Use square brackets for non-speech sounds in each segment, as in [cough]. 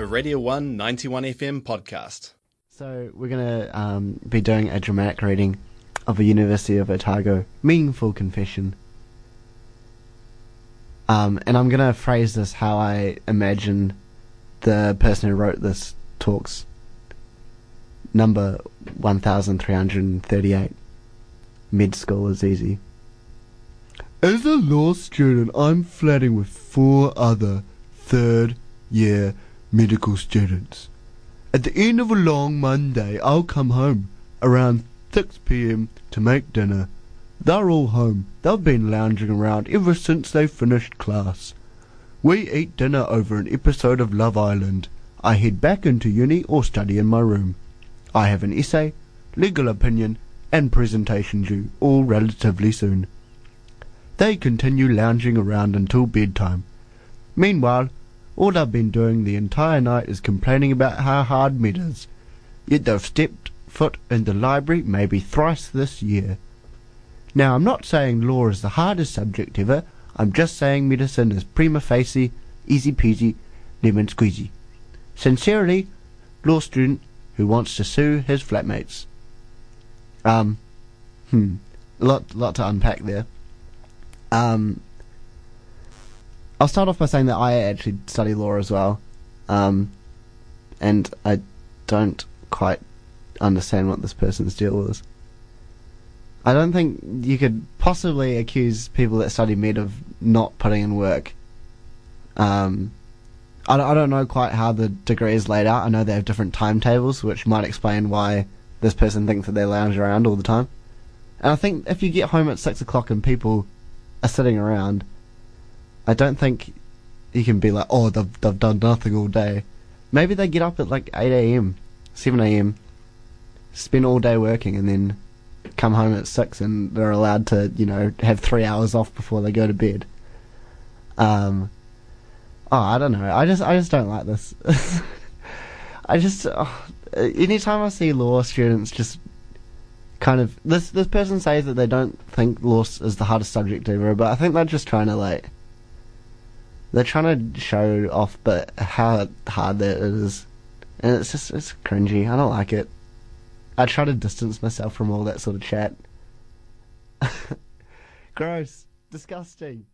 a Radio 1 91 FM podcast. So we're going to um, be doing a dramatic reading of a University of Otago meaningful confession. Um, and I'm going to phrase this how I imagine the person who wrote this talks. Number 1338. Mid school is easy. As a law student, I'm flatting with four other third year medical students. At the end of a long Monday, I'll come home around 6 p.m. to make dinner. They're all home. They've been lounging around ever since they finished class. We eat dinner over an episode of Love Island. I head back into uni or study in my room. I have an essay, legal opinion, and presentation due, all relatively soon. They continue lounging around until bedtime. Meanwhile, all I've been doing the entire night is complaining about how hard med is. Yet they've stepped foot in the library maybe thrice this year. Now, I'm not saying law is the hardest subject ever. I'm just saying medicine is prima facie, easy peasy, lemon squeezy. Sincerely, law student who wants to sue his flatmates. Um, hmm, lot lot to unpack there. Um, I'll start off by saying that I actually study law as well, um, and I don't quite understand what this person's deal is. I don't think you could possibly accuse people that study med of not putting in work. Um, I I don't know quite how the degree is laid out. I know they have different timetables, which might explain why this person thinks that they lounge around all the time. And I think if you get home at six o'clock and people are sitting around, I don't think you can be like, oh, they've, they've done nothing all day. Maybe they get up at like 8 a.m., 7 a.m., spend all day working, and then come home at 6 and they're allowed to, you know, have three hours off before they go to bed. Um, oh, I don't know. I just, I just don't like this. [laughs] I just, oh, anytime I see law students just kind of this this person says that they don't think law is the hardest subject ever, but I think they're just trying to like they're trying to show off, but how hard that is, and it's just it's cringy. I don't like it. I try to distance myself from all that sort of chat. [laughs] Gross, disgusting.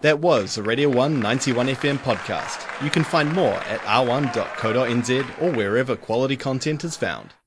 That was a Radio 1 91 FM podcast. You can find more at r1.co.nz or wherever quality content is found.